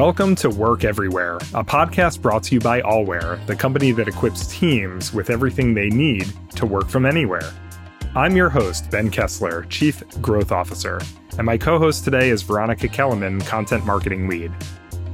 Welcome to Work Everywhere, a podcast brought to you by Allwhere, the company that equips teams with everything they need to work from anywhere. I'm your host, Ben Kessler, Chief Growth Officer, and my co host today is Veronika Kelemen, Content Marketing Lead.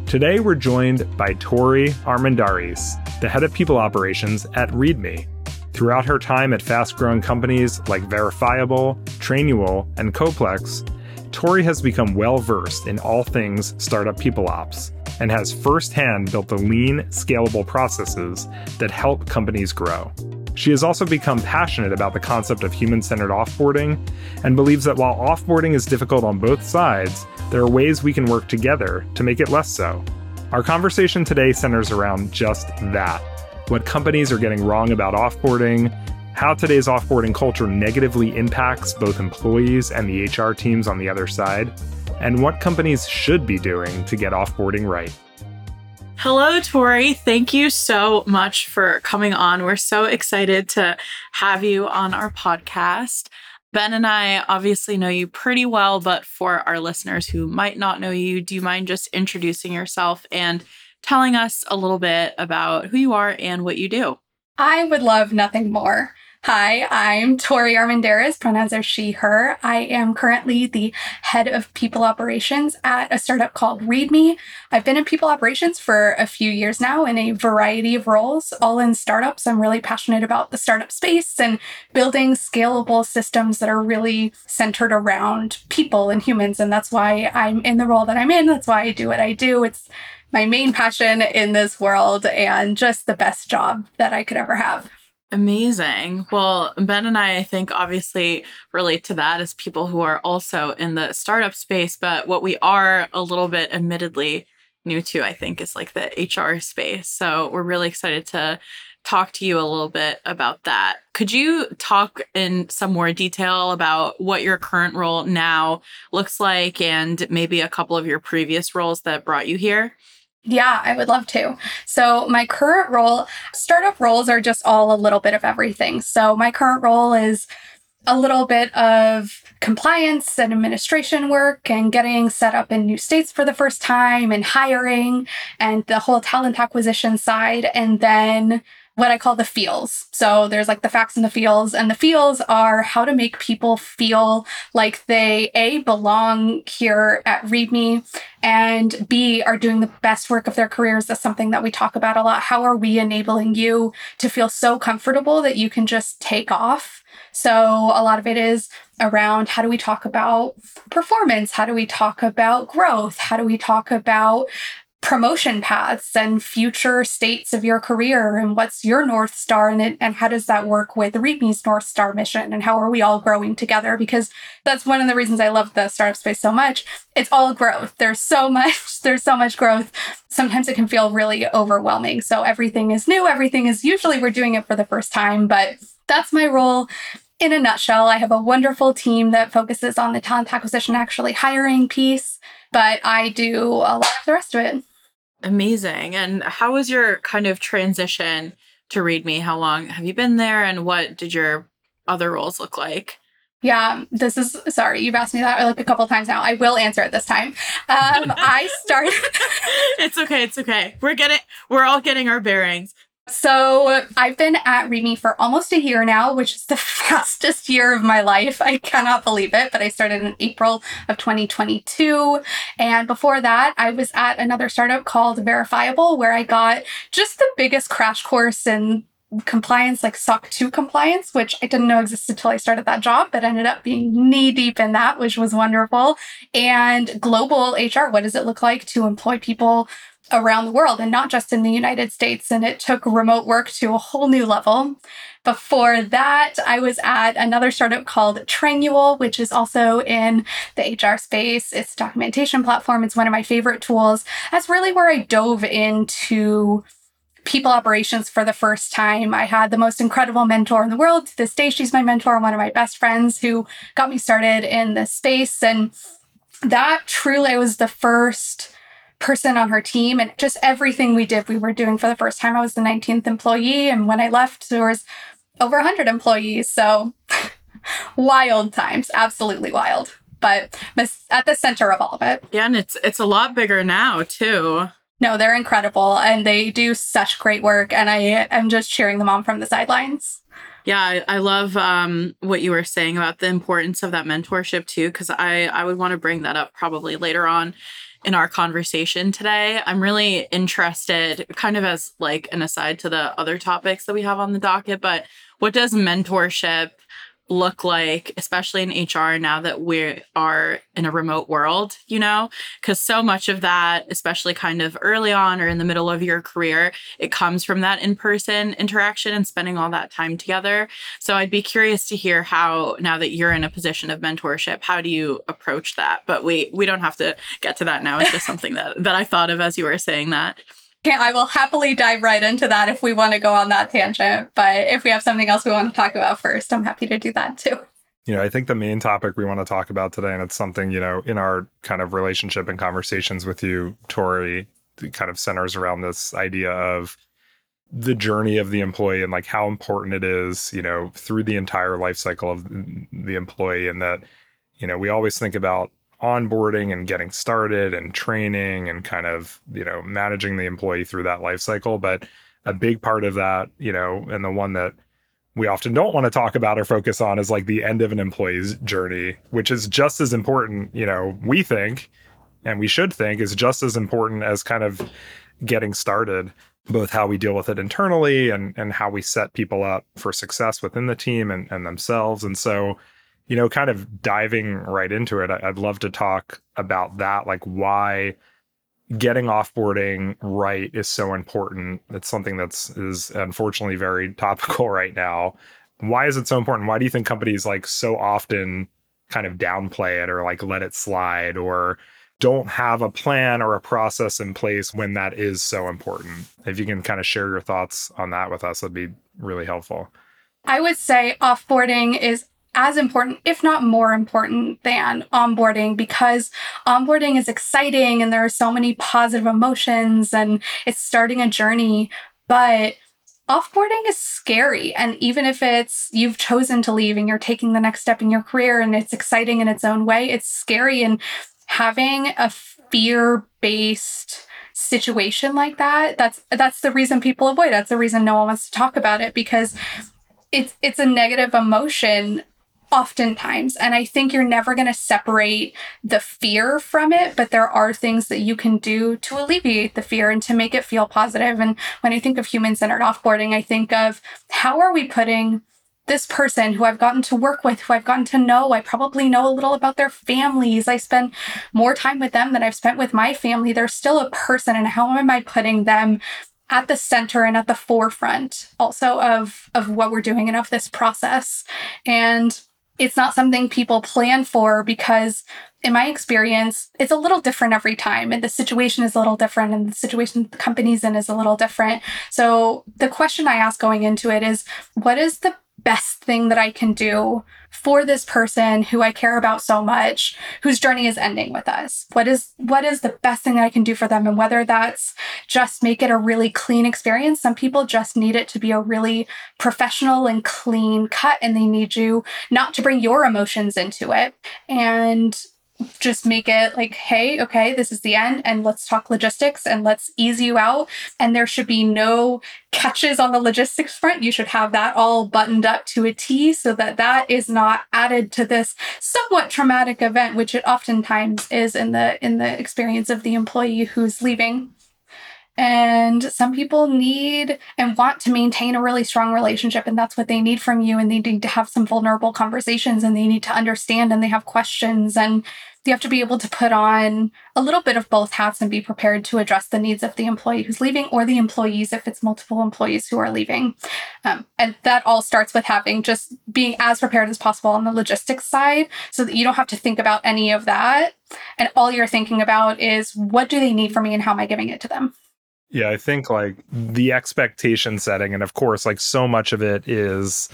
Today, we're joined by Tori Armendariz, the head of people operations at ReadMe. Throughout her time at fast growing companies like Verifiable, Trainual, and Coplex, Tori has become well versed in all things startup people ops and has firsthand built the lean, scalable processes that help companies grow. She has also become passionate about the concept of human centered offboarding and believes that while offboarding is difficult on both sides, there are ways we can work together to make it less so. Our conversation today centers around just that what companies are getting wrong about offboarding, how today's offboarding culture negatively impacts both employees and the HR teams on the other side, and what companies should be doing to get offboarding right. Hello, Tori. Thank you so much for coming on. We're so excited to have you on our podcast. Ben and I obviously know you pretty well, but for our listeners who might not know you, do you mind just introducing yourself and telling us a little bit about who you are and what you do? I would love nothing more. Hi, I'm Tori Armendariz, pronouns are she, her. I am currently the head of people operations at a startup called ReadMe. I've been in people operations for a few years now in a variety of roles, all in startups. I'm really passionate about the startup space and building scalable systems that are really centered around people and humans. And that's why I'm in the role that I'm in. That's why I do what I do. It's my main passion in this world and just the best job that I could ever have. Amazing. Well, Ben and I, I think, obviously relate to that as people who are also in the startup space. But what we are a little bit admittedly new to, I think, is like the HR space. So we're really excited to talk to you a little bit about that. Could you talk in some more detail about what your current role now looks like and maybe a couple of your previous roles that brought you here? Yeah, I would love to. So, my current role, startup roles are just all a little bit of everything. So, my current role is a little bit of compliance and administration work and getting set up in new states for the first time and hiring and the whole talent acquisition side. And then what I call the feels. So there's like the facts and the feels, and the feels are how to make people feel like they A, belong here at ReadMe, and B, are doing the best work of their careers. That's something that we talk about a lot. How are we enabling you to feel so comfortable that you can just take off? So a lot of it is around how do we talk about performance? How do we talk about growth? How do we talk about promotion paths and future states of your career and what's your north star in it and how does that work with ReadMe's north star mission and how are we all growing together? Because that's one of the reasons I love the startup space so much. It's all growth. There's so much there's so much growth. Sometimes it can feel really overwhelming. So everything is new everything is usually we're doing it for the first time but that's my role. In a nutshell, I have a wonderful team that focuses on the talent acquisition, actually hiring piece, but I do a lot of the rest of it. Amazing. And how was your kind of transition to ReadMe? How long have you been there and what did your other roles look like? Yeah, this is sorry, you've asked me that like a couple times now. I will answer it this time. Um, I started. it's okay. It's okay. We're getting, we're all getting our bearings. So I've been at ReadMe for almost a year now, which is the fastest year of my life. I cannot believe it, but I started in April of 2022. And before that, I was at another startup called Verifiable, where I got just the biggest crash course in compliance, like SOC 2 compliance, which I didn't know existed until I started that job, but ended up being knee deep in that, which was wonderful. And global HR, what does it look like to employ people around the world and not just in the United States. And it took remote work to a whole new level. Before that, I was at another startup called Trainual, which is also in the HR space. It's a documentation platform. It's one of my favorite tools. That's really where I dove into people operations for the first time. I had the most incredible mentor in the world. To this day, she's my mentor, one of my best friends who got me started in this space. And that truly was the first person on her team and just everything we did we were doing for the first time i was the 19th employee and when i left there was over 100 employees so wild times absolutely wild but at the center of all of it. Yeah, and it's it's a lot bigger now too. No, they're incredible and they do such great work and I am just cheering them on from the sidelines. Yeah, I, love um, what you were saying about the importance of that mentorship too, because I I would want to bring that up probably later on in our conversation today. I'm really interested, kind of as like an aside to the other topics that we have on the docket, but what does mentorship look like, especially in HR now that we are in a remote world, you know? Because so much of that, especially kind of early on or in the middle of your career, it comes from that in person interaction and spending all that time together. So I'd be curious to hear how, now that you're in a position of mentorship, how do you approach that? But we, we don't have to get to that now. It's just something that, that I thought of as you were saying that. I will happily dive right into that if we want to go on that tangent. But if we have something else we want to talk about first, I'm happy to do that too. You know, I think the main topic we want to talk about today, and it's something, you know, in our kind of relationship and conversations with you, Tori, kind of centers around this idea of the journey of the employee and like how important it is, you know, through the entire life cycle of the employee. And that, you know, we always think about onboarding and getting started and training and kind of you know managing the employee through that life cycle. But a big part of that you know and the one that we often don't want to talk about or focus on is like the end of an employee's journey which is just as important you know we think and we should think is just as important as kind of getting started both how we deal with it internally and and how we set people up for success within the team and, and themselves. And so you know, kind of diving right into it, I'd love to talk about that, like why getting offboarding right is so important. It's something that's is unfortunately very topical right now. Why is it so important? Why do you think companies like so often kind of downplay it or like let it slide or don't have a plan or a process in place when that is so important? If you can kind of share your thoughts on that with us, that'd be really helpful. I would say offboarding is as important, if not more important than onboarding because onboarding is exciting and there are so many positive emotions and it's starting a journey. But offboarding is scary. And even if it's you've chosen to leave and you're taking the next step in your career and it's exciting in its own way, it's scary. And having a fear based situation like that, that's that's the reason people avoid it. That's the reason no one wants to talk about it because it's it's a negative emotion oftentimes. And I think you're never going to separate the fear from it, but there are things that you can do to alleviate the fear and to make it feel positive. And when I think of human centered offboarding, I think of how are we putting this person who I've gotten to work with, who I've gotten to know, I probably know a little about their families. I spend more time with them than I've spent with my family. They're still a person. And how am I putting them at the center and at the forefront also of of what we're doing and of this process and it's not something people plan for because in my experience it's a little different every time and the situation is a little different and the situation the company's in is a little different. So the question i ask going into it is what is the best thing that i can do for this person who I care about so much, whose journey is ending with us? What is what is the best thing that I can do for them? And whether that's just make it a really clean experience, some people just need it to be a really professional and clean cut, and they need you not to bring your emotions into it. And just make it like, hey, okay, this is the end, and let's talk logistics and let's ease you out. And there should be no catches on the logistics front. You should have that all buttoned up to a T so that that is not added to this somewhat traumatic event, which it oftentimes is in the in the experience of the employee who's leaving. And some people need and want to maintain a really strong relationship, and that's what they need from you. And they need to have some vulnerable conversations and they need to understand and they have questions. And you have to be able to put on a little bit of both hats and be prepared to address the needs of the employee who's leaving or the employees if it's multiple employees who are leaving. Um, and that all starts with having just being as prepared as possible on the logistics side so that you don't have to think about any of that. And all you're thinking about is what do they need from me and how am I giving it to them? Yeah, I think like the expectation setting, and of course, like so much of it is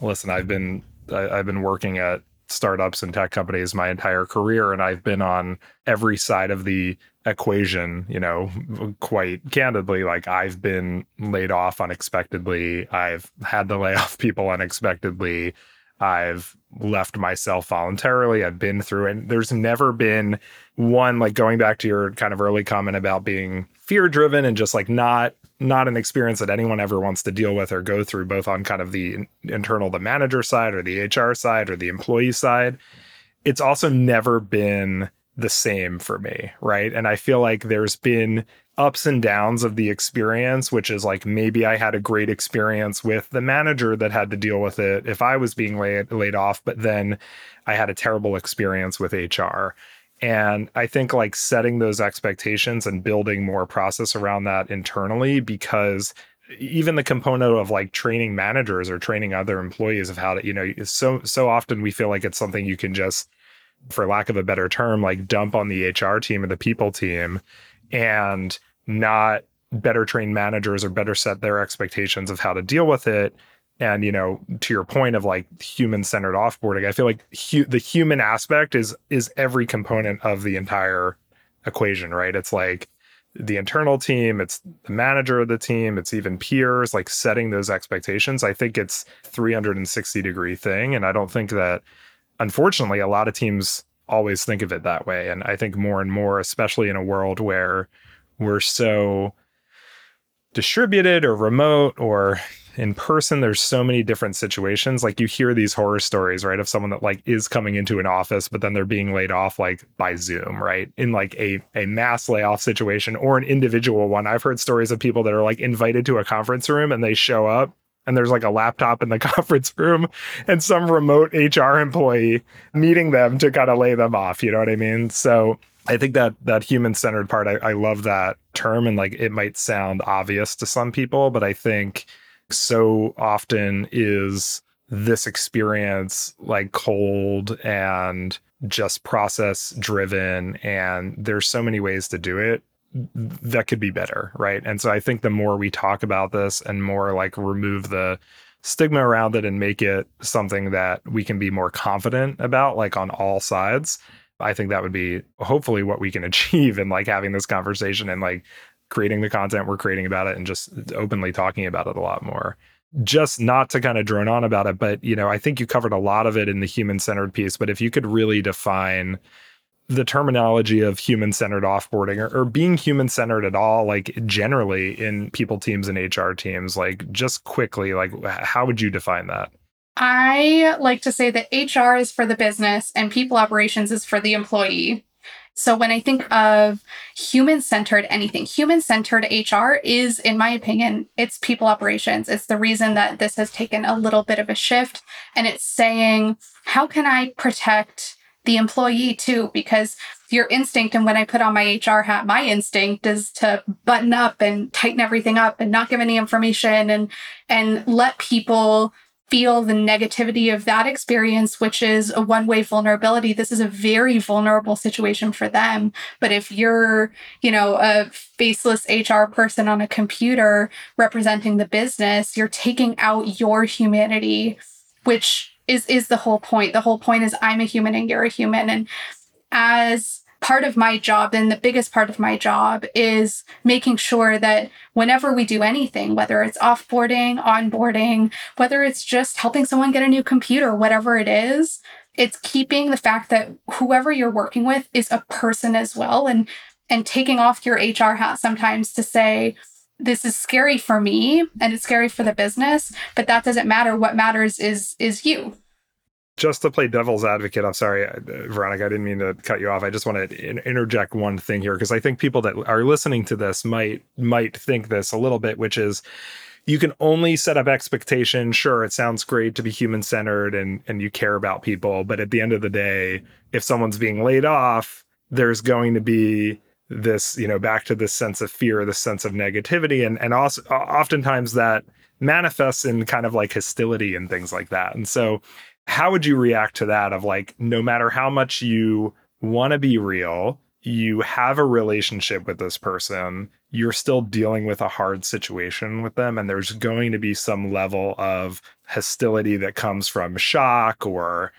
listen, I've been I, I've been working at startups and tech companies my entire career and I've been on every side of the equation, you know, quite candidly like I've been laid off unexpectedly. I've had to lay off people unexpectedly. I've left myself voluntarily. I've been through it. There's never been one like going back to your kind of early comment about being fear driven and just like not not an experience that anyone ever wants to deal with or go through both on kind of the internal the manager side or the HR side or the employee side. It's also never been the same for me, right? And I feel like there's been ups and downs of the experience, which is like maybe I had a great experience with the manager that had to deal with it if I was being laid, laid off, but then I had a terrible experience with HR. And I think like setting those expectations and building more process around that internally, because even the component of like training managers or training other employees of how to, you know, so so often we feel like it's something you can just, for lack of a better term, like dump on the HR team or the people team and not better trained managers or better set their expectations of how to deal with it. And you know to your point of like human centered offboarding i feel like hu- the human aspect is is every component of the entire equation right? It's like the internal team it's the manager of the team it's even peers like setting those expectations. I think it's 360 degree thing and i don't think that unfortunately a lot of teams always think of it that way. And I think more and more, especially in a world where we're so distributed or remote or in person there's so many different situations. Like you hear these horror stories right of someone that like is coming into an office but then they're being laid off like by zoom right? In like a a mass layoff situation or an individual one. I've heard stories of people that are like invited to a conference room and they show up and there's like a laptop in the conference room and some remote HR employee meeting them to kind of lay them off. You know what I mean? So I think that that human centered part, I, I love that term. And like it might sound obvious to some people, but I think so often is this experience like cold and just process driven and there's so many ways to do it that could be better, right? And so I think the more we talk about this and more like remove the stigma around it and make it something that we can be more confident about, like on all sides, I think that would be hopefully what we can achieve in like having this conversation and like creating the content we're creating about it and just openly talking about it a lot more. Just not to kind of drone on about it, but you know, I think you covered a lot of it in the human centered piece. But if you could really define the terminology of human centered offboarding or, or being human centered at all, like generally in people teams and HR teams, like just quickly, like how would you define that? I like to say that HR is for the business and people operations is for the employee. So when I think of human centered anything, human centered HR is, in my opinion, it's people operations. It's the reason that this has taken a little bit of a shift. And it's saying, how can I protect the employee too, because your instinct, and when I put on my HR hat, my instinct is to button up and tighten everything up and not give any information and and let people feel the negativity of that experience, which is a one way vulnerability. This is a very vulnerable situation for them. But if you're, you know, a faceless HR person on a computer representing the business, you're taking out your humanity, which is is the whole point. The whole point is I'm a human and you're a human. And as part of my job and the biggest part of my job is making sure that whenever we do anything, whether it's offboarding, onboarding, whether it's just helping someone get a new computer, whatever it is, it's keeping the fact that whoever you're working with is a person as well and and taking off your HR hat sometimes to say, this is scary for me and it's scary for the business, but that doesn't matter. What matters is is you. Just to play devil's advocate, I'm sorry, uh, Veronika, I didn't mean to cut you off. I just want to interject one thing here because I think people that are listening to this might might think this a little bit, which is you can only set up expectations. Sure, it sounds great to be human centered and and you care about people, but at the end of the day, if someone's being laid off, there's going to be this you know back to this sense of fear this sense of negativity and and also oftentimes that manifests in kind of like hostility and things like that. And so how would you react to that of like no matter how much you want to be real you have a relationship with this person you're still dealing with a hard situation with them and there's going to be some level of hostility that comes from shock or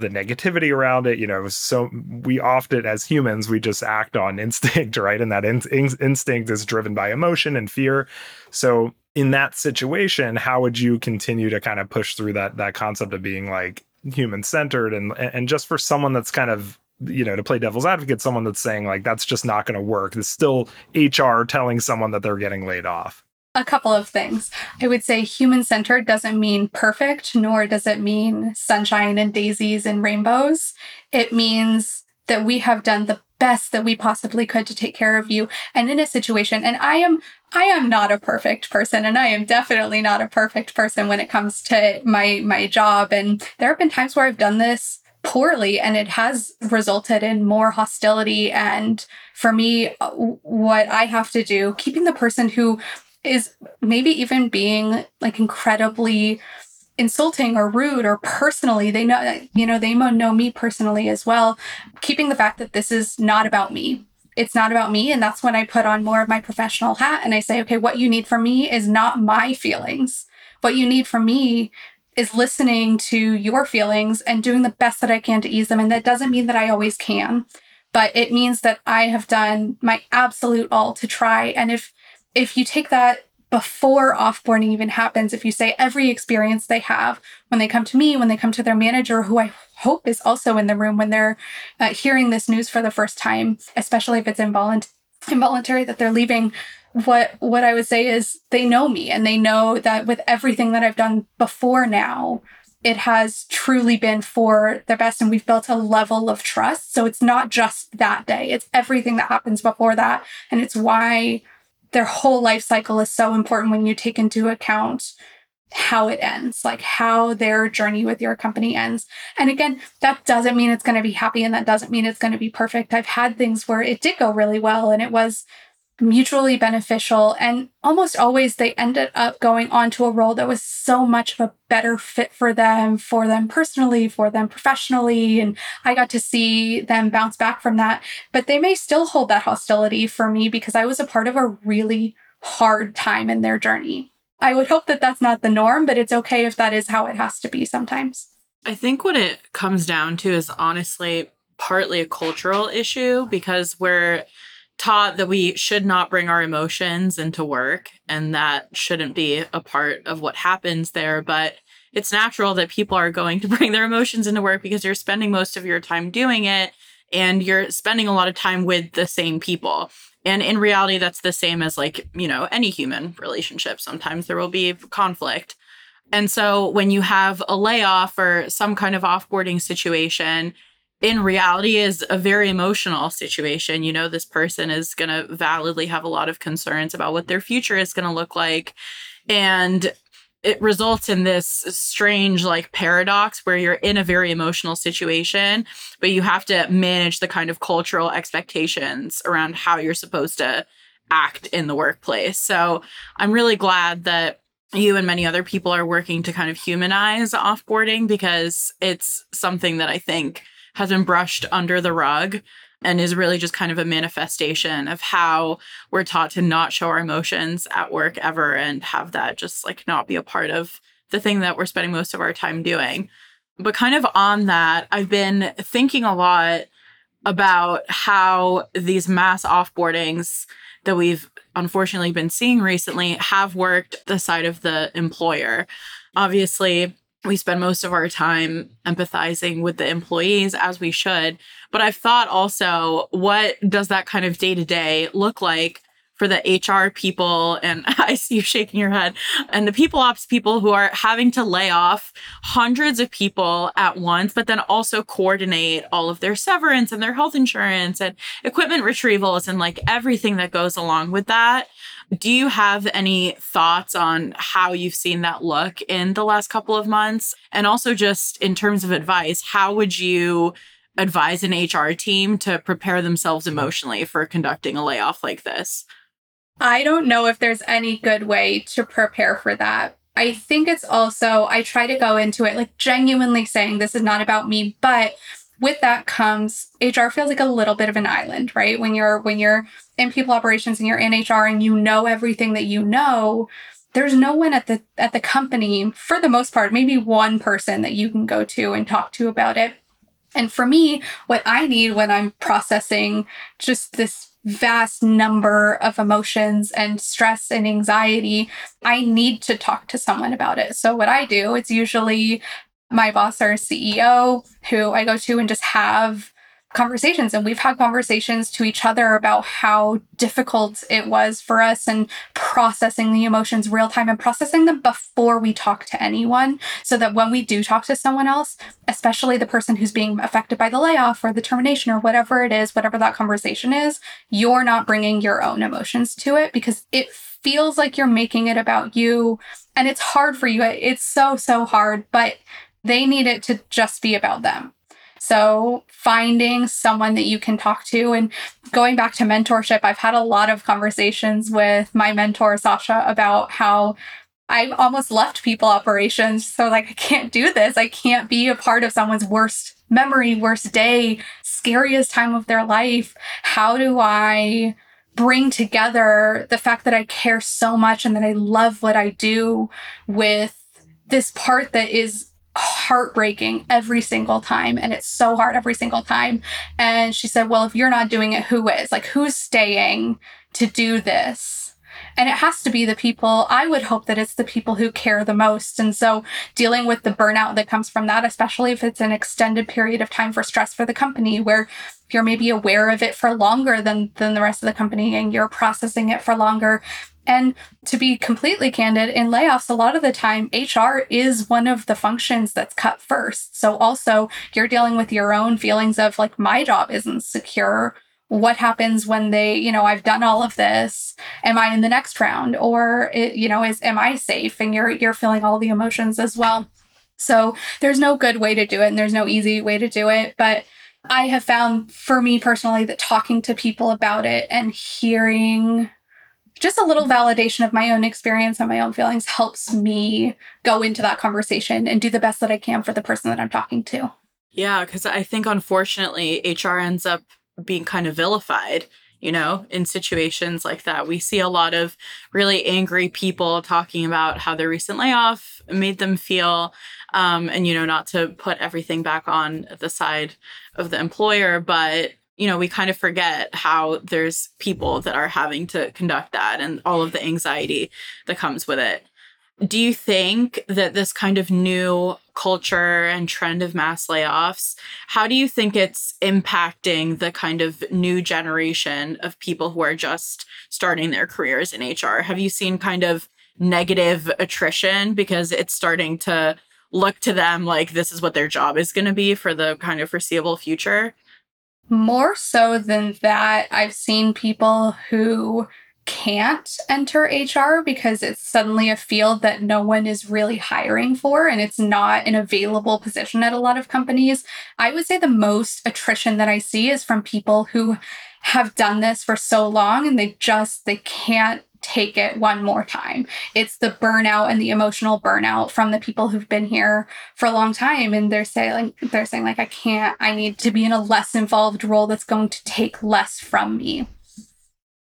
the negativity around it you know so we often as humans we just act on instinct right? And that in- in- instinct is driven by emotion and fear. So in that situation, how would you continue to kind of push through that that concept of being like human centered and and just for someone that's kind of you know to play devil's advocate someone that's saying like that's just not going to work. It's still hr telling someone that they're getting laid off a couple of things. I would say human centered doesn't mean perfect, nor does it mean sunshine and daisies and rainbows. It means that we have done the best that we possibly could to take care of you and in a situation and I am I am not a perfect person and I am definitely not a perfect person when it comes to my my job and there have been times where I've done this poorly and it has resulted in more hostility and for me uh, what I have to do keeping the person who is maybe even being like incredibly insulting or rude or personally they know you know they know me personally as well keeping the fact that this is not about me. It's not about me and that's when i put on more of my professional hat and i say okay what you need from me is not my feelings. What you need from me is listening to your feelings and doing the best that i can to ease them. And that doesn't mean that i always can but it means that i have done my absolute all to try. And if if you take that before offboarding even happens, if you say every experience they have when they come to me, when they come to their manager, who I hope is also in the room when they're uh, hearing this news for the first time, especially if it's involunt- involuntary that they're leaving, what what I would say is they know me and they know that with everything that I've done before now, it has truly been for their best and we've built a level of trust. So it's not just that day, it's everything that happens before that. And it's why their whole life cycle is so important when you take into account how it ends, like how their journey with your company ends. And again, that doesn't mean it's going to be happy and that doesn't mean it's going to be perfect. I've had things where it did go really well and it was mutually beneficial. And almost always they ended up going on to a role that was so much of a better fit for them, for them personally, for them professionally. And I got to see them bounce back from that. But they may still hold that hostility for me because I was a part of a really hard time in their journey. I would hope that that's not the norm, but it's okay if that is how it has to be sometimes. I think what it comes down to is honestly partly a cultural issue because we're taught that we should not bring our emotions into work and that shouldn't be a part of what happens there. But it's natural that people are going to bring their emotions into work because you're spending most of your time doing it and you're spending a lot of time with the same people. And in reality, that's the same as like, you know, any human relationship. Sometimes there will be conflict. And so when you have a layoff or some kind of offboarding situation, in reality is a very emotional situation. You know, this person is going to validly have a lot of concerns about what their future is going to look like. And it results in this strange like paradox where you're in a very emotional situation, but you have to manage the kind of cultural expectations around how you're supposed to act in the workplace. So I'm really glad that you and many other people are working to kind of humanize offboarding because it's something that I think has been brushed under the rug and is really just kind of a manifestation of how we're taught to not show our emotions at work ever and have that just like not be a part of the thing that we're spending most of our time doing. But kind of on that, I've been thinking a lot about how these mass offboardings that we've unfortunately been seeing recently have worked the side of the employer. Obviously, we spend most of our time empathizing with the employees as we should. But I've thought also, what does that kind of day to day look like for the HR people? And I see you shaking your head, and the people ops people who are having to lay off hundreds of people at once, but then also coordinate all of their severance and their health insurance and equipment retrievals and like everything that goes along with that. Do you have any thoughts on how you've seen that look in the last couple of months? And also, just in terms of advice, how would you advise an HR team to prepare themselves mm-hmm. emotionally for conducting a layoff like this? I don't know if there's any good way to prepare for that. I think it's also, I try to go into it like genuinely saying this is not about me, but with that comes HR feels like a little bit of an island, right? When you're when you're in people operations and you're in HR and you know everything that you know, there's no one at the at the company for the most part, maybe one person that you can go to and talk to about it. And for me, what I need when I'm processing just this vast number of emotions and stress and anxiety, I need to talk to someone about it. So, what I do, it's usually my boss or CEO who I go to and just have conversations and we've had conversations to each other about how difficult it was for us and processing the emotions real time and processing them before we talk to anyone so that when we do talk to someone else especially the person who's being affected by the layoff or the termination or whatever it is whatever that conversation is you're not bringing your own emotions to it because it feels like you're making it about you and it's hard for you. It's so so hard but they need it to just be about them so finding someone that you can talk to and going back to mentorship, I've had a lot of conversations with my mentor, Sasha, about how I almost left people operations. So, like, I can't do this. I can't be a part of someone's worst memory, worst day, scariest time of their life. How do I bring together the fact that I care so much and that I love what I do with this part that is heartbreaking every single time and it's so hard every single time. And she said well if you're not doing it who is? Like who's staying to do this and it has to be the people i would hope that it's the people who care the most and so dealing with the burnout that comes from that especially if it's an extended period of time for stress for the company where you're maybe aware of it for longer than than the rest of the company and you're processing it for longer and to be completely candid, in layoffs, a lot of the time, HR is one of the functions that's cut first. So also, you're dealing with your own feelings of like, my job isn't secure. What happens when they, you know, I've done all of this. Am I in the next round? Or, it, you know, is am I safe? And you're you're feeling all the emotions as well. So there's no good way to do it, and there's no easy way to do it. But I have found for me personally that talking to people about it and hearing just a little validation of my own experience and my own feelings helps me go into that conversation and do the best that I can for the person that I'm talking to. Yeah, because I think unfortunately HR ends up being kind of vilified, you know, in situations like that. We see a lot of really angry people talking about how their recent layoff made them feel. Um, and, you know, not to put everything back on the side of the employer, but you know, we kind of forget how there's people that are having to conduct that and all of the anxiety that comes with it. Do you think that this kind of new culture and trend of mass layoffs, how do you think it's impacting the kind of new generation of people who are just starting their careers in HR? Have you seen kind of negative attrition because it's starting to look to them like this is what their job is going to be for the kind of foreseeable future? More so than that, I've seen people who can't enter HR because it's suddenly a field that no one is really hiring for and it's not an available position at a lot of companies. I would say the most attrition that I see is from people who have done this for so long and they just they can't take it one more time. It's the burnout and the emotional burnout from the people who've been here for a long time and they're saying they're saying like I can't I need to be in a less involved role that's going to take less from me.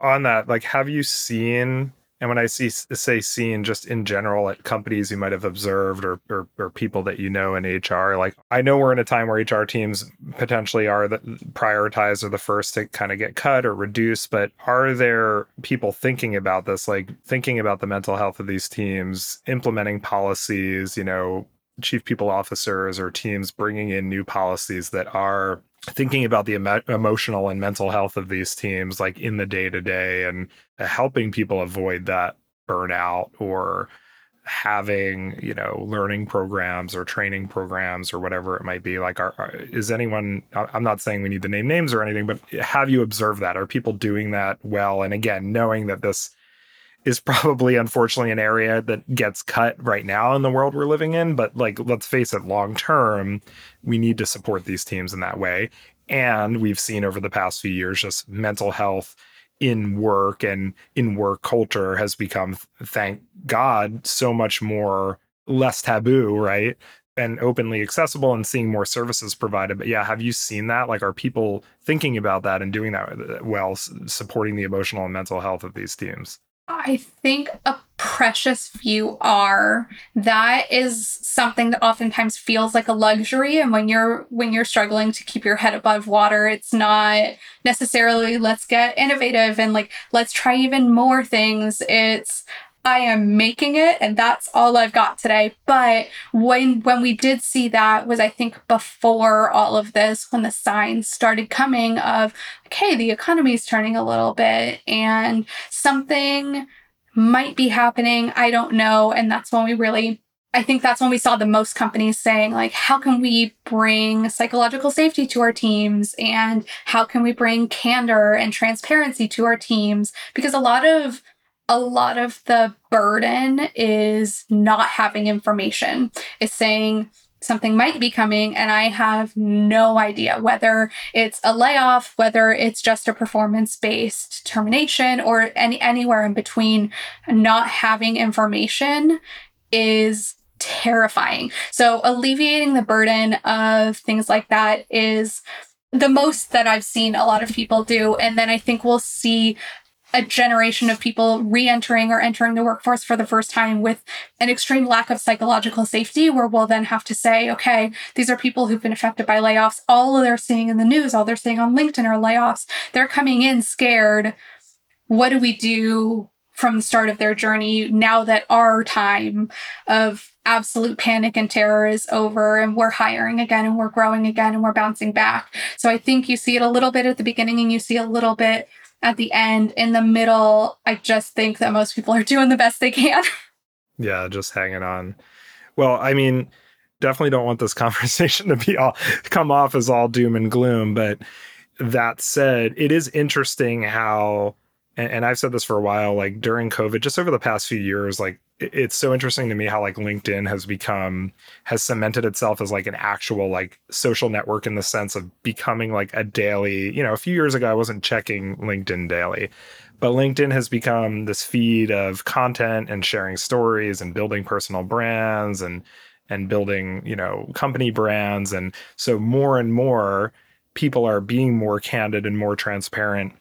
On that, like have you seen and when I see say seen just in general at companies you might have observed or, or, or people that you know in HR, like I know we're in a time where HR teams potentially are the prioritized or the first to kind of get cut or reduce, but are there people thinking about this, like thinking about the mental health of these teams, implementing policies, you know, chief people officers or teams bringing in new policies that are thinking about the emo- emotional and mental health of these teams like in the day to day and uh, helping people avoid that burnout or having you know learning programs or training programs or whatever it might be. Like are, are, is anyone i'm not saying we need to name names or anything but have you observed that? Are people doing that well? And again knowing that this is probably unfortunately an area that gets cut right now in the world we're living in. But like, let's face it, long term, we need to support these teams in that way. And we've seen over the past few years just mental health in work and in work culture has become, thank God, so much more less taboo, right? And openly accessible and seeing more services provided. But yeah, have you seen that? Like, are people thinking about that and doing that uh, well, supporting the emotional and mental health of these teams? I think a precious few are, that is something that oftentimes feels like a luxury. And when you're when you're struggling to keep your head above water, it's not necessarily let's get innovative and like let's try even more things. It's I am making it and that's all I've got today. But when when we did see that was I think before all of this when the signs started coming of okay, the economy is turning a little bit and something might be happening, I don't know, and that's when we really I think that's when we saw the most companies saying, like, how can we bring psychological safety to our teams? And how can we bring candor and transparency to our teams? Because a lot of a lot of the burden is not having information. It's saying something might be coming and I have no idea whether it's a layoff, whether it's just a performance based termination or any anywhere in between. Not having information is terrifying. So alleviating the burden of things like that is the most that I've seen a lot of people do. And then I think we'll see a generation of people re-entering or entering the workforce for the first time with an extreme lack of psychological safety where we'll then have to say okay these are people who've been affected by layoffs. All they're seeing in the news all they're seeing on linkedin are layoffs. They're coming in scared. What do we do from the start of their journey now that our time of absolute panic and terror is over and we're hiring again and we're growing again and we're bouncing back. So I think you see it a little bit at the beginning and you see a little bit at the end. In the middle, I just think that most people are doing the best they can. yeah, just hanging on. Well, I mean, definitely don't want this conversation to be all come off as all doom and gloom, but that said, it is interesting how and, I've said this for a while, like during COVID, just over the past few years, like it's so interesting to me how like LinkedIn has become has cemented itself as like an actual like social network in the sense of becoming like a daily, you know, a few years ago I wasn't checking LinkedIn daily. But LinkedIn has become this feed of content and sharing stories and building personal brands and and building, you know, company brands and so more and more people are being more candid and more transparent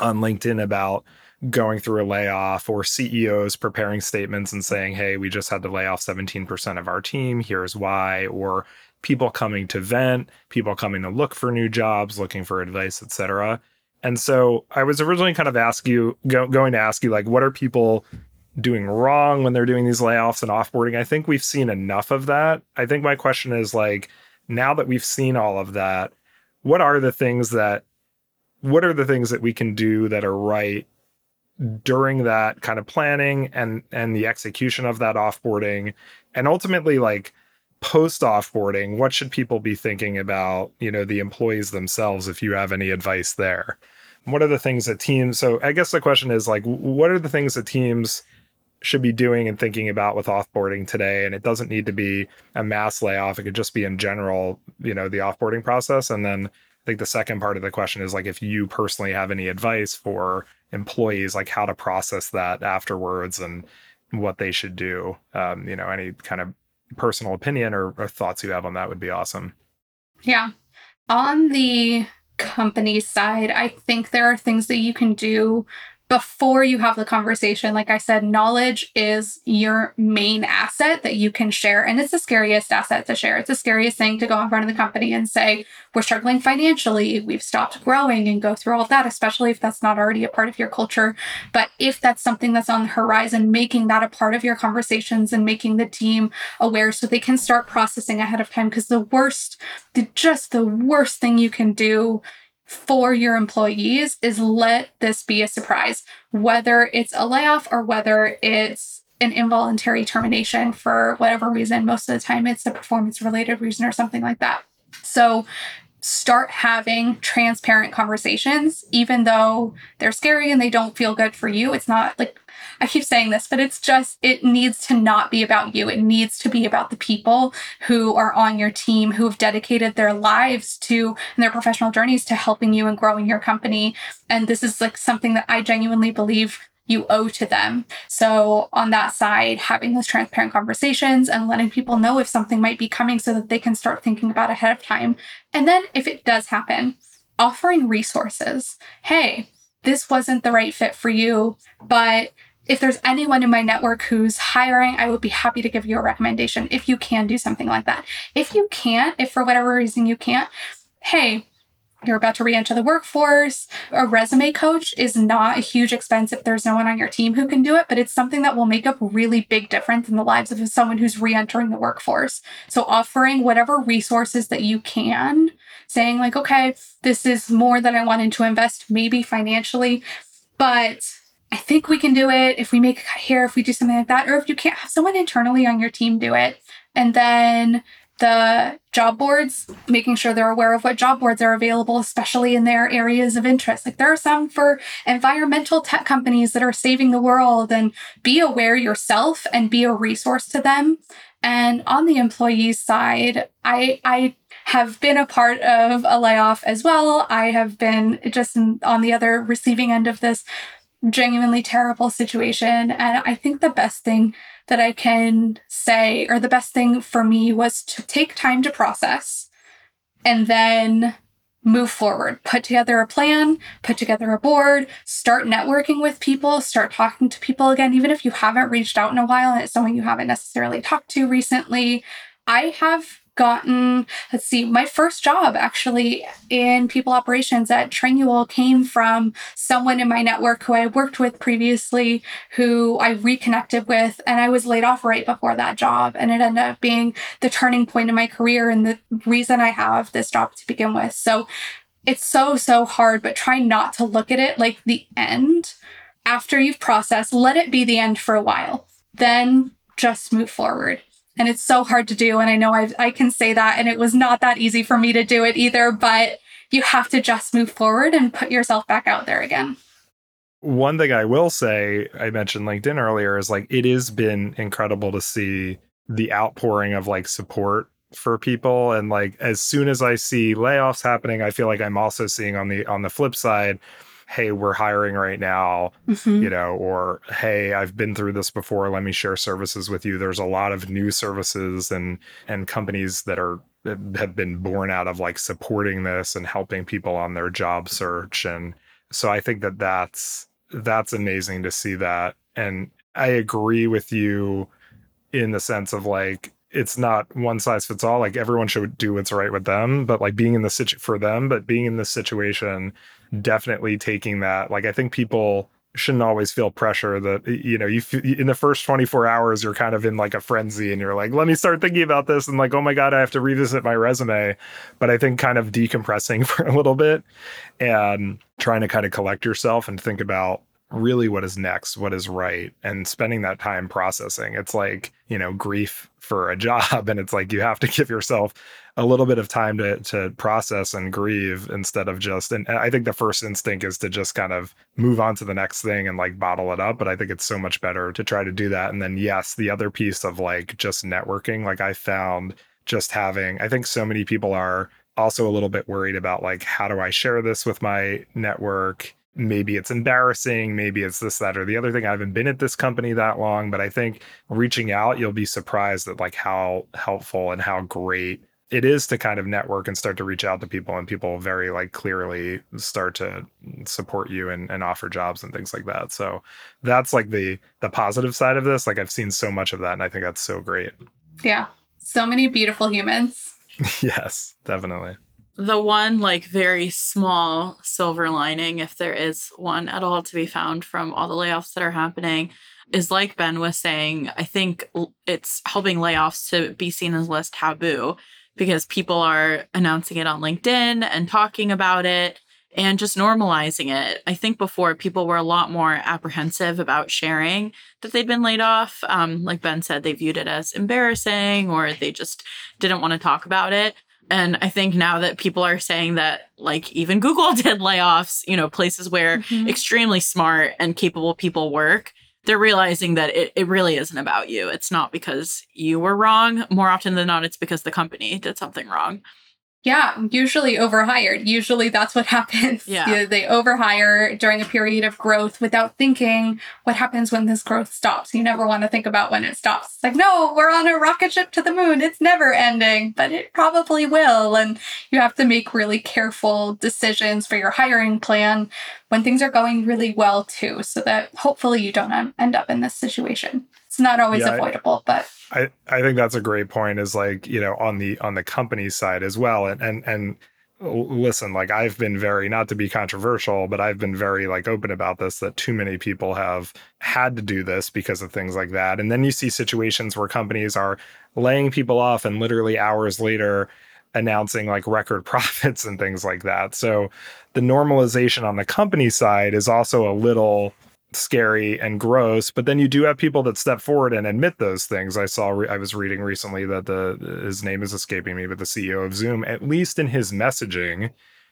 on LinkedIn about going through a layoff or CEOs preparing statements and saying, hey, we just had to lay off 17% of our team. Here's why. Or people coming to vent, people coming to look for new jobs, looking for advice, etc. And so I was originally kind of ask you go, going to ask you like what are people doing wrong when they're doing these layoffs and offboarding? I think we've seen enough of that. I think my question is like now that we've seen all of that, what are the things that what are the things that we can do that are right during that kind of planning and and the execution of that offboarding and ultimately like post offboarding what should people be thinking about you know the employees themselves if you have any advice there? What are the things that teams so i guess the question is like what are the things that teams should be doing and thinking about with offboarding today? And it doesn't need to be a mass layoff. It could just be in general you know the offboarding process. And then I think the second part of the question is like if you personally have any advice for employees, like how to process that afterwards and what they should do. Um, you know, any kind of personal opinion or, or thoughts you have on that would be awesome. Yeah. On the company side, I think there are things that you can do before you have the conversation, like I said, knowledge is your main asset that you can share. And it's the scariest asset to share. It's the scariest thing to go in front of the company and say, we're struggling financially, we've stopped growing, and go through all that, especially if that's not already a part of your culture. But if that's something that's on the horizon, making that a part of your conversations and making the team aware so they can start processing ahead of time. Because the worst, the, just the worst thing you can do for your employees is let this be a surprise, whether it's a layoff or whether it's an involuntary termination for whatever reason. Most of the time, it's a performance related reason or something like that. So, start having transparent conversations, even though they're scary and they don't feel good for you. It's not like I keep saying this, but it's just, it needs to not be about you. It needs to be about the people who are on your team who have dedicated their lives to and their professional journeys to helping you and growing your company. And this is like something that I genuinely believe you owe to them. So, on that side, having those transparent conversations and letting people know if something might be coming so that they can start thinking about ahead of time. And then, if it does happen, offering resources. Hey, this wasn't the right fit for you, but if there's anyone in my network who's hiring, I would be happy to give you a recommendation if you can do something like that. If you can't, if for whatever reason you can't, hey, you're about to re-enter the workforce. A resume coach is not a huge expense if there's no one on your team who can do it, but it's something that will make a really big difference in the lives of someone who's re-entering the workforce. So offering whatever resources that you can, saying like, okay, this is more than I wanted to invest, maybe financially, but I think we can do it if we make here, if we do something like that, or if you can't have someone internally on your team do it. And then the job boards, making sure they're aware of what job boards are available, especially in their areas of interest. Like there are some for environmental tech companies that are saving the world, and be aware yourself and be a resource to them. And on the employee side, I I have been a part of a layoff as well. I have been just on the other receiving end of this genuinely terrible situation. And I think the best thing that I can say, or the best thing for me, was to take time to process and then move forward. Put together a plan, put together a board, start networking with people, start talking to people again, even if you haven't reached out in a while and it's someone you haven't necessarily talked to recently. I have gotten, let's see, my first job actually in people operations at Trainual came from someone in my network who I worked with previously, who I reconnected with, and I was laid off right before that job. And it ended up being the turning point in my career and the reason I have this job to begin with. So it's so, so hard, but try not to look at it like the end. After you've processed, let it be the end for a while. Then just move forward and it's so hard to do and i know i i can say that and it was not that easy for me to do it either but you have to just move forward and put yourself back out there again. One thing i will say i mentioned linkedin earlier is like it has been incredible to see the outpouring of like support for people and like as soon as i see layoffs happening i feel like i'm also seeing on the on the flip side hey, we're hiring right now, mm-hmm. you know, or hey, I've been through this before. Let me share services with you. There's a lot of new services and and companies that are have been born out of like supporting this and helping people on their job search and so I think that that's that's amazing to see that and I agree with you in the sense of like it's not one size fits all like everyone should do what's right with them but like being in the situ for them but being in this situation definitely taking that. Like, I think people shouldn't always feel pressure that you know you in the first 24 hours you're kind of in like a frenzy and you're like let me start thinking about this and like oh my god I have to revisit my resume but I think kind of decompressing for a little bit and trying to kind of collect yourself and think about really what is next, what is right, and spending that time processing. It's like, you know, grief for a job. And it's like you have to give yourself a little bit of time to to process and grieve instead of just and I think the first instinct is to just kind of move on to the next thing and like bottle it up. But I think it's so much better to try to do that. And then yes, the other piece of like just networking, like I found just having, I think so many people are also a little bit worried about like how do I share this with my network? Maybe it's embarrassing, maybe it's this, that, or the other thing. I haven't been at this company that long, but I think reaching out, you'll be surprised at like how helpful and how great it is to kind of network and start to reach out to people and people very like clearly start to support you and, and offer jobs and things like that. So that's like the the positive side of this. Like I've seen so much of that and I think that's so great. Yeah. So many beautiful humans. yes, definitely the one like very small silver lining if there is one at all to be found from all the layoffs that are happening is like ben was saying i think it's helping layoffs to be seen as less taboo because people are announcing it on linkedin and talking about it and just normalizing it. I think before people were a lot more apprehensive about sharing that they'd been laid off. Um, like Ben said, they viewed it as embarrassing or they just didn't want to talk about it. And I think now that people are saying that, like, even Google did layoffs, you know, places where mm-hmm. extremely smart and capable people work, they're realizing that it, it really isn't about you. It's not because you were wrong. More often than not, it's because the company did something wrong. Yeah, usually overhired. Usually that's what happens. Yeah. They overhire during a period of growth without thinking what happens when this growth stops. You never want to think about when it stops. It's like, no, we're on a rocket ship to the moon. It's never ending, but it probably will. And you have to make really careful decisions for your hiring plan when things are going really well, too, so that hopefully you don't end up in this situation. It's not always Yeah, avoidable, but I, I think that's a great point is like you know on the on the company side as well. And and and oh, listen like i've been very not to be controversial but i've been very like open about this that too many people have had to do this because of things like that. And then you see situations where companies are laying people off and literally hours later announcing like record profits and things like that. So the normalization on the company side is also a little scary and gross but then you do have people that step forward and admit those things. I saw re- i was reading recently that the his name is escaping me but the ceo of zoom at least in his messaging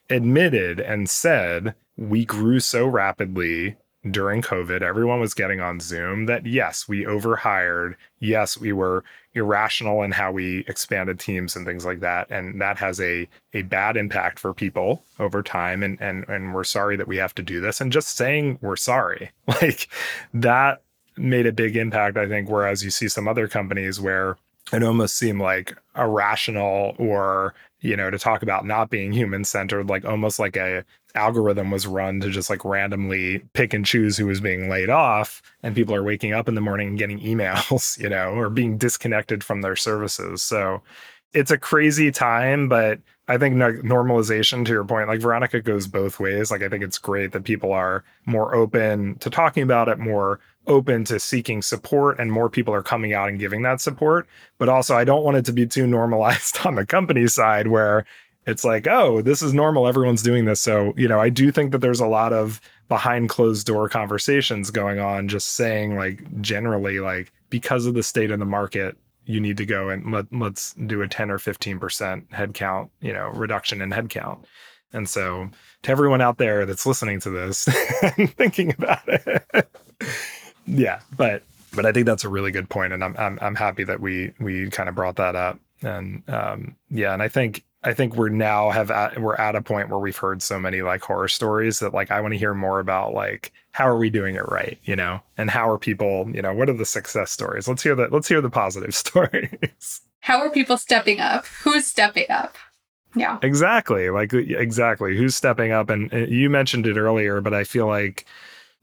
admitted and said we grew so rapidly during covid everyone was getting on zoom that yes we overhired. Yes we were irrational in how we expanded teams and things like that. And that has a a bad impact for people over time. And and and we're sorry that we have to do this. And just saying we're sorry like that made a big impact i think whereas you see some other companies where it almost seemed like irrational or you know to talk about not being human centered like almost like a algorithm was run to just like randomly pick and choose who was being laid off and people are waking up in the morning and getting emails you know or being disconnected from their services. So it's a crazy time but i think normalization to your point like Veronika goes both ways. Like i think it's great that people are more open to talking about it more open to seeking support and more people are coming out and giving that support. But also i don't want it to be too normalized on the company side where it's like oh this is normal. Everyone's doing this. So you know i do think that there's a lot of behind closed door conversations going on just saying like generally like because of the state of the market you need to go and let, let's do a 10 or 15% headcount you know reduction in headcount and so to everyone out there that's listening to this and thinking about it yeah but but i think that's a really good point and i'm i'm, I'm happy that we we kind of brought that up. And um yeah and i think i think we're now have at, we're at a point where we've heard so many like horror stories that like i want to hear more about like how are we doing it right you know and how are people you know what are the success stories let's hear that let's hear the positive stories how are people stepping up? Who's stepping up? Yeah. Exactly. Like exactly. Who's stepping up? And uh, you mentioned it earlier, but I feel like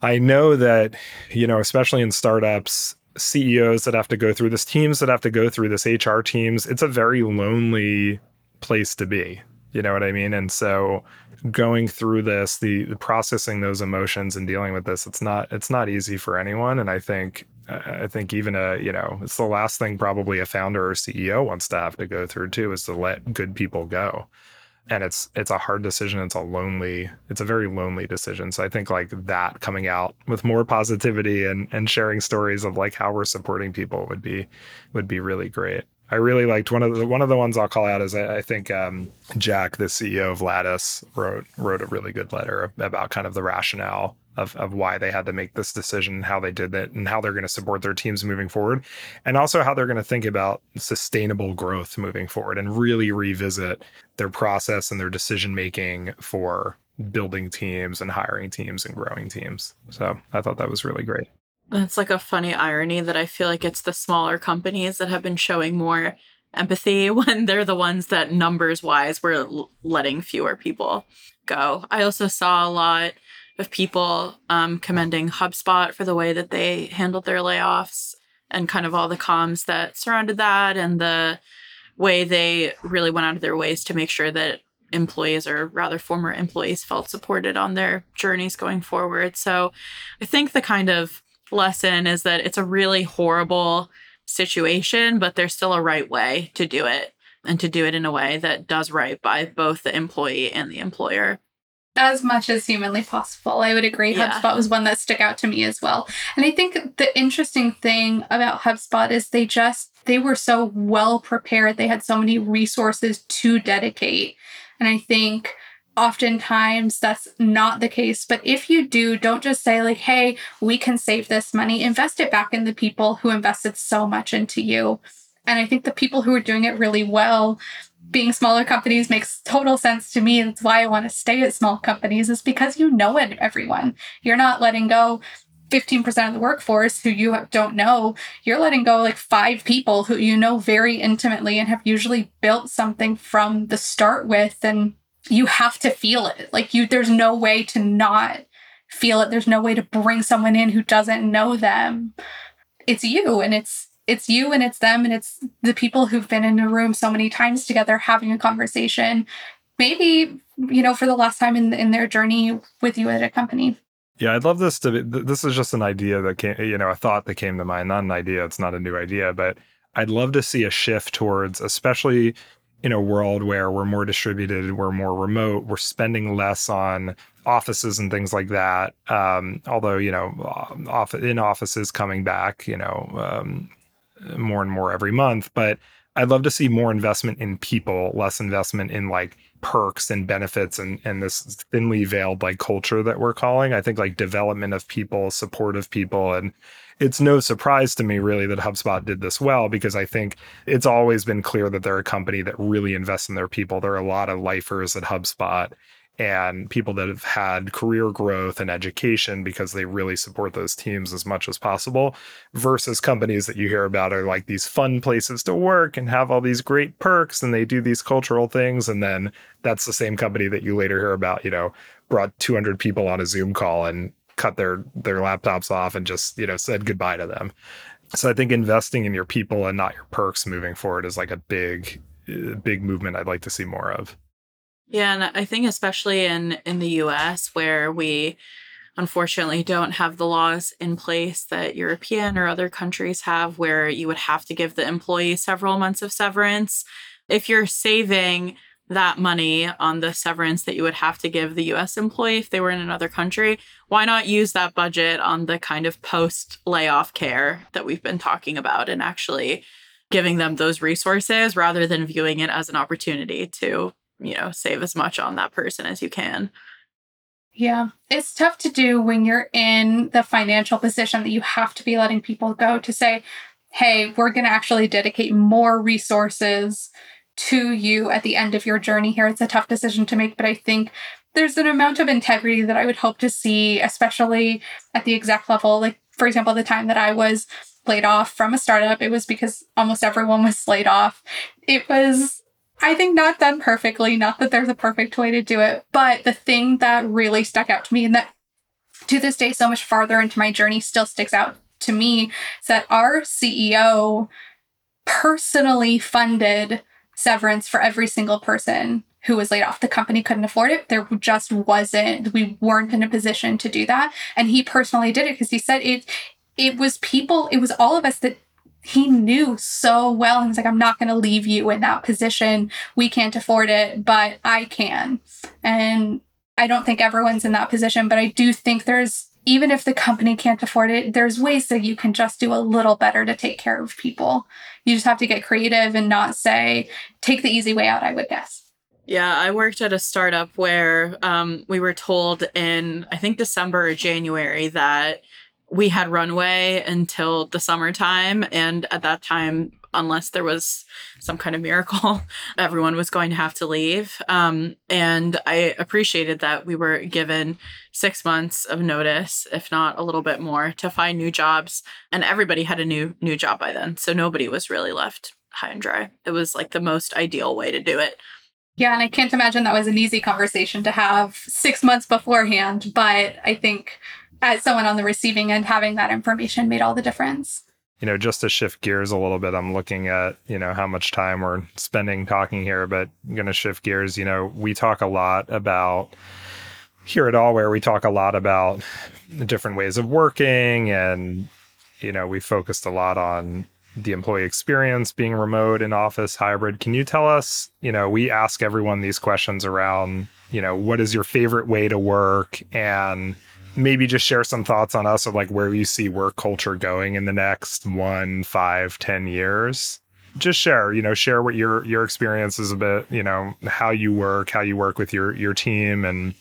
I know that, you know, especially in startups, CEOs that have to go through this, teams that have to go through this, HR teams, it's a very lonely place to be. You know what I mean? And so going through this, the, the processing those emotions and dealing with this, it's not it's not easy for anyone. And I think I think even a you know it's the last thing probably a founder or CEO wants to have to go through too is to let good people go and it's it's a hard decision it's a lonely it's a very lonely decision so i think like that coming out with more positivity and and sharing stories of like how we're supporting people would be would be really great i really liked one of the one of the ones i'll call out is i, I think um, jack the ceo of lattice wrote wrote a really good letter about kind of the rationale of, of why they had to make this decision, how they did it, and how they're going to support their teams moving forward, and also how they're going to think about sustainable growth moving forward and really revisit their process and their decision making for building teams and hiring teams and growing teams. So I thought that was really great. That's like a funny irony that I feel like it's the smaller companies that have been showing more empathy when they're the ones that numbers wise were letting fewer people go. I also saw a lot of people um, commending HubSpot for the way that they handled their layoffs and kind of all the comms that surrounded that and the way they really went out of their ways to make sure that employees or rather former employees felt supported on their journeys going forward. So I think the kind of lesson is that it's a really horrible situation, but there's still a right way to do it and to do it in a way that does right by both the employee and the employer as much as humanly possible. I would agree. Yeah. HubSpot was one that stuck out to me as well. And I think the interesting thing about HubSpot is they just they were so well prepared. They had so many resources to dedicate. And I think oftentimes that's not the case. But if you do, don't just say, like, hey, we can save this money, invest it back in the people who invested so much into you. And I think the people who are doing it really well being smaller companies makes total sense to me. That's why I want to stay at small companies is because you know it, everyone. You're not letting go 15% of the workforce who you don't know. You're letting go like five people who you know very intimately and have usually built something from the start with. And you have to feel it. Like you, there's no way to not feel it. There's no way to bring someone in who doesn't know them. It's you and it's it's you and it's them and it's the people who've been in a room so many times together having a conversation maybe you know for the last time in in their journey with you at a company yeah i'd love this to be this is just an idea that came you know a thought that came to mind not an idea it's not a new idea but i'd love to see a shift towards especially in a world where we're more distributed, we're more remote, we're spending less on offices and things like that. Um, although you know, off in offices coming back, you know, um, more and more every month. But I'd love to see more investment in people, less investment in like perks and benefits and and this thinly veiled like culture that we're calling. I think like development of people, support of people, and it's no surprise to me really that HubSpot did this well because I think it's always been clear that they're a company that really invests in their people. There are a lot of lifers at HubSpot and people that have had career growth and education because they really support those teams as much as possible versus companies that you hear about are like these fun places to work and have all these great perks and they do these cultural things and then that's the same company that you later hear about you know brought 200 people on a zoom call and cut their their laptops off and just you know said goodbye to them. So i think investing in your people and not your perks moving forward is like a big uh, big movement i'd like to see more of. Yeah and i think especially in in the us where we unfortunately don't have the laws in place that european or other countries have where you would have to give the employee several months of severance. If you're saving that money on the severance that you would have to give the US employee if they were in another country, why not use that budget on the kind of post layoff care that we've been talking about and actually giving them those resources rather than viewing it as an opportunity to, you know, save as much on that person as you can. Yeah, it's tough to do when you're in the financial position that you have to be letting people go to say, hey, we're going to actually dedicate more resources to you at the end of your journey here. It's a tough decision to make, but I think there's an amount of integrity that I would hope to see, especially at the exec level. Like, for example, the time that I was laid off from a startup, it was because almost everyone was laid off. It was, I think, not done perfectly. Not that there's a perfect way to do it, but the thing that really stuck out to me and that to this day, so much farther into my journey, still sticks out to me is that our CEO personally funded severance for every single person who was laid off. The company couldn't afford it. There just wasn't, we weren't in a position to do that. And he personally did it because he said it, it was people, it was all of us that he knew so well. He was like, I'm not going to leave you in that position. We can't afford it, but I can. And I don't think everyone's in that position, but I do think there's even if the company can't afford it, there's ways that you can just do a little better to take care of people. You just have to get creative and not say, take the easy way out, I would guess. Yeah, I worked at a startup where um, we were told in, I think, December or January that we had runway until the summertime. And at that time, unless there was some kind of miracle, everyone was going to have to leave. Um, and I appreciated that we were given six months of notice, if not a little bit more, to find new jobs. And everybody had a new new job by then, so nobody was really left high and dry. It was like the most ideal way to do it. Yeah, and I can't imagine that was an easy conversation to have six months beforehand. But I think as someone on the receiving end, having that information made all the difference you know, just to shift gears a little bit, I'm looking at, you know, how much time we're spending talking here, but I'm going to shift gears. You know, we talk a lot about here at Allwhere we talk a lot about different ways of working and, you know, we focused a lot on the employee experience being remote in office hybrid. Can you tell us, you know, we ask everyone these questions around, you know, what is your favorite way to work and maybe just share some thoughts on us of like where you see work culture going in the next one, five, ten years. Just share, you know, share what your your experience is a bit, you know, how you work, how you work with your your team, and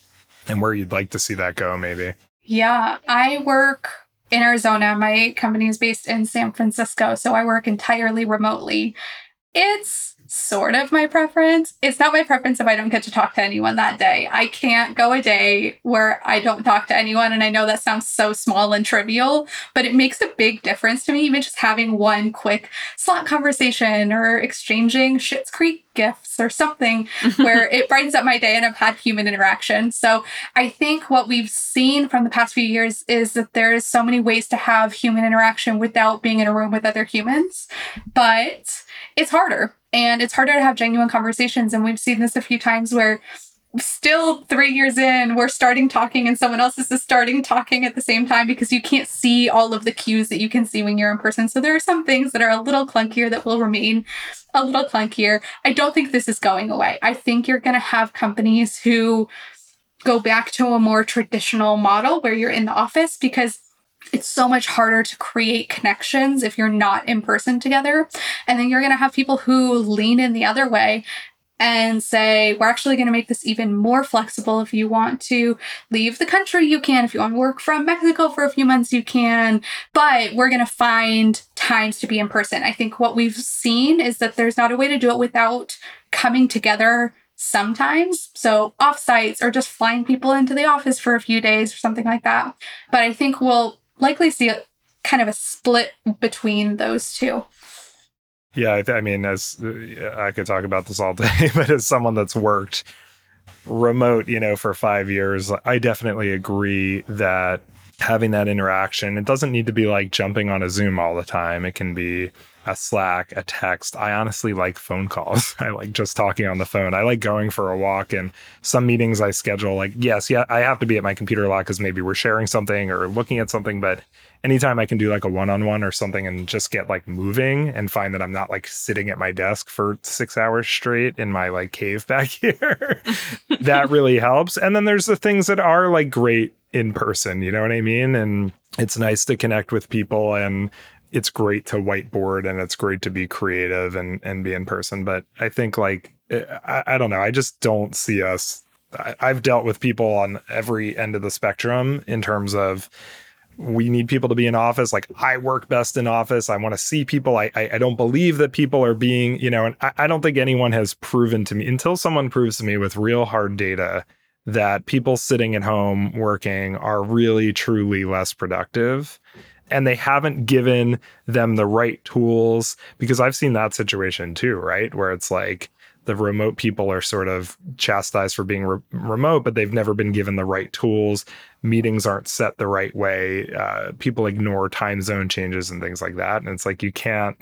and where you'd like to see that go, maybe. Yeah, I work in Arizona. My company is based in San Francisco, so I work entirely remotely. It's sort of my preference. It's not my preference if I don't get to talk to anyone that day. I can't go a day where I don't talk to anyone. And I know that sounds so small and trivial, but it makes a big difference to me, even just having one quick slot conversation or exchanging Schitt's Creek gifts or something where it brightens up my day and I've had human interaction. So I think what we've seen from the past few years is that there's so many ways to have human interaction without being in a room with other humans. But it's harder and it's harder to have genuine conversations. And we've seen this a few times where still three years in, we're starting talking and someone else is starting talking at the same time because you can't see all of the cues that you can see when you're in person. So there are some things that are a little clunkier that will remain a little clunkier. I don't think this is going away. I think you're going to have companies who go back to a more traditional model where you're in the office because it's so much harder to create connections if you're not in person together. And then you're going to have people who lean in the other way and say, we're actually going to make this even more flexible. If you want to leave the country, you can. If you want to work from Mexico for a few months, you can. But we're going to find times to be in person. I think what we've seen is that there's not a way to do it without coming together sometimes. So offsites or just flying people into the office for a few days or something like that. But I think we'll likely see a kind of a split between those two. Yeah, I, th- I mean, as uh, I could talk about this all day, but as someone that's worked remote, you know, for five years, I definitely agree that having that interaction, it doesn't need to be like jumping on a Zoom all the time. It can be a Slack, a text. I honestly like phone calls. I like just talking on the phone. I like going for a walk and some meetings I schedule like yes, yeah, I have to be at my computer a lot cuz maybe we're sharing something or looking at something, but anytime I can do like a one-on-one or something and just get like moving and find that I'm not like sitting at my desk for 6 hours straight in my like cave back here, that really helps. And then there's the things that are like great in person, you know what I mean? And it's nice to connect with people and it's great to whiteboard and it's great to be creative and and be in person. But i think like eh, i, I don't know i just don't see us I, i've dealt with people on every end of the spectrum in terms of we need people to be in office. Like i work best in office. I want to see people. I, I, I don't believe that people are being you know and I, I don't think anyone has proven to me until someone proves to me with real hard data that people sitting at home working are really truly less productive and they haven't given them the right tools because I've seen that situation too, right? Where it's like the remote people are sort of chastised for being re- remote, but they've never been given the right tools. Meetings aren't set the right way. Uh, people ignore time zone changes and things like that. And it's like, you can't,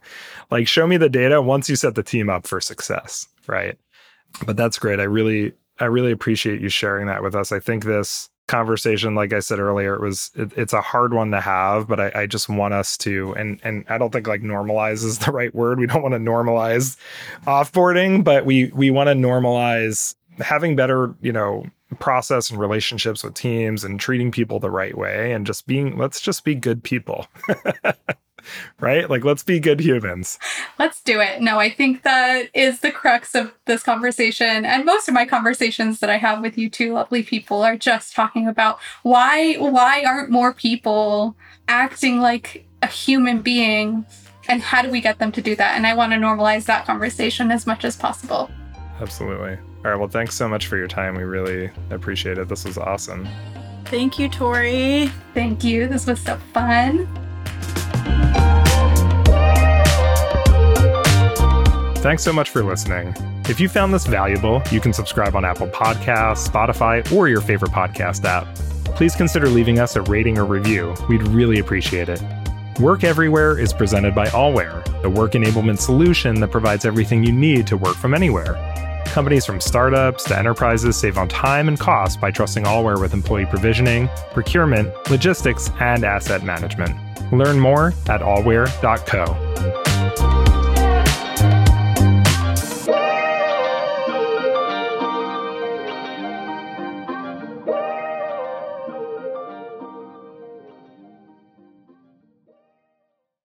like, show me the data once you set the team up for success, right? But that's great. I really, I really appreciate you sharing that with us. I think this, conversation like i said earlier it was it, it's a hard one to have but I, I just want us to and and i don't think like normalize is the right word we don't want to normalize offboarding but we we want to normalize having better you know process and relationships with teams and treating people the right way and just being let's just be good people right? Like, let's be good humans. Let's do it. No, I think that is the crux of this conversation. And most of my conversations that I have with you two lovely people are just talking about why why aren't more people acting like a human being and how do we get them to do that? And I want to normalize that conversation as much as possible. Absolutely. All right. Well, thanks so much for your time. We really appreciate it. This was awesome. Thank you, Tori. Thank you. This was so fun. Thanks so much for listening. If you found this valuable, you can subscribe on Apple Podcasts, Spotify, or your favorite podcast app. Please consider leaving us a rating or review. We'd really appreciate it. Work Everywhere is presented by Allwhere, the work enablement solution that provides everything you need to work from anywhere. Companies from startups to enterprises save on time and cost by trusting Allwhere with employee provisioning, procurement, logistics, and asset management. Learn more at allwhere.co.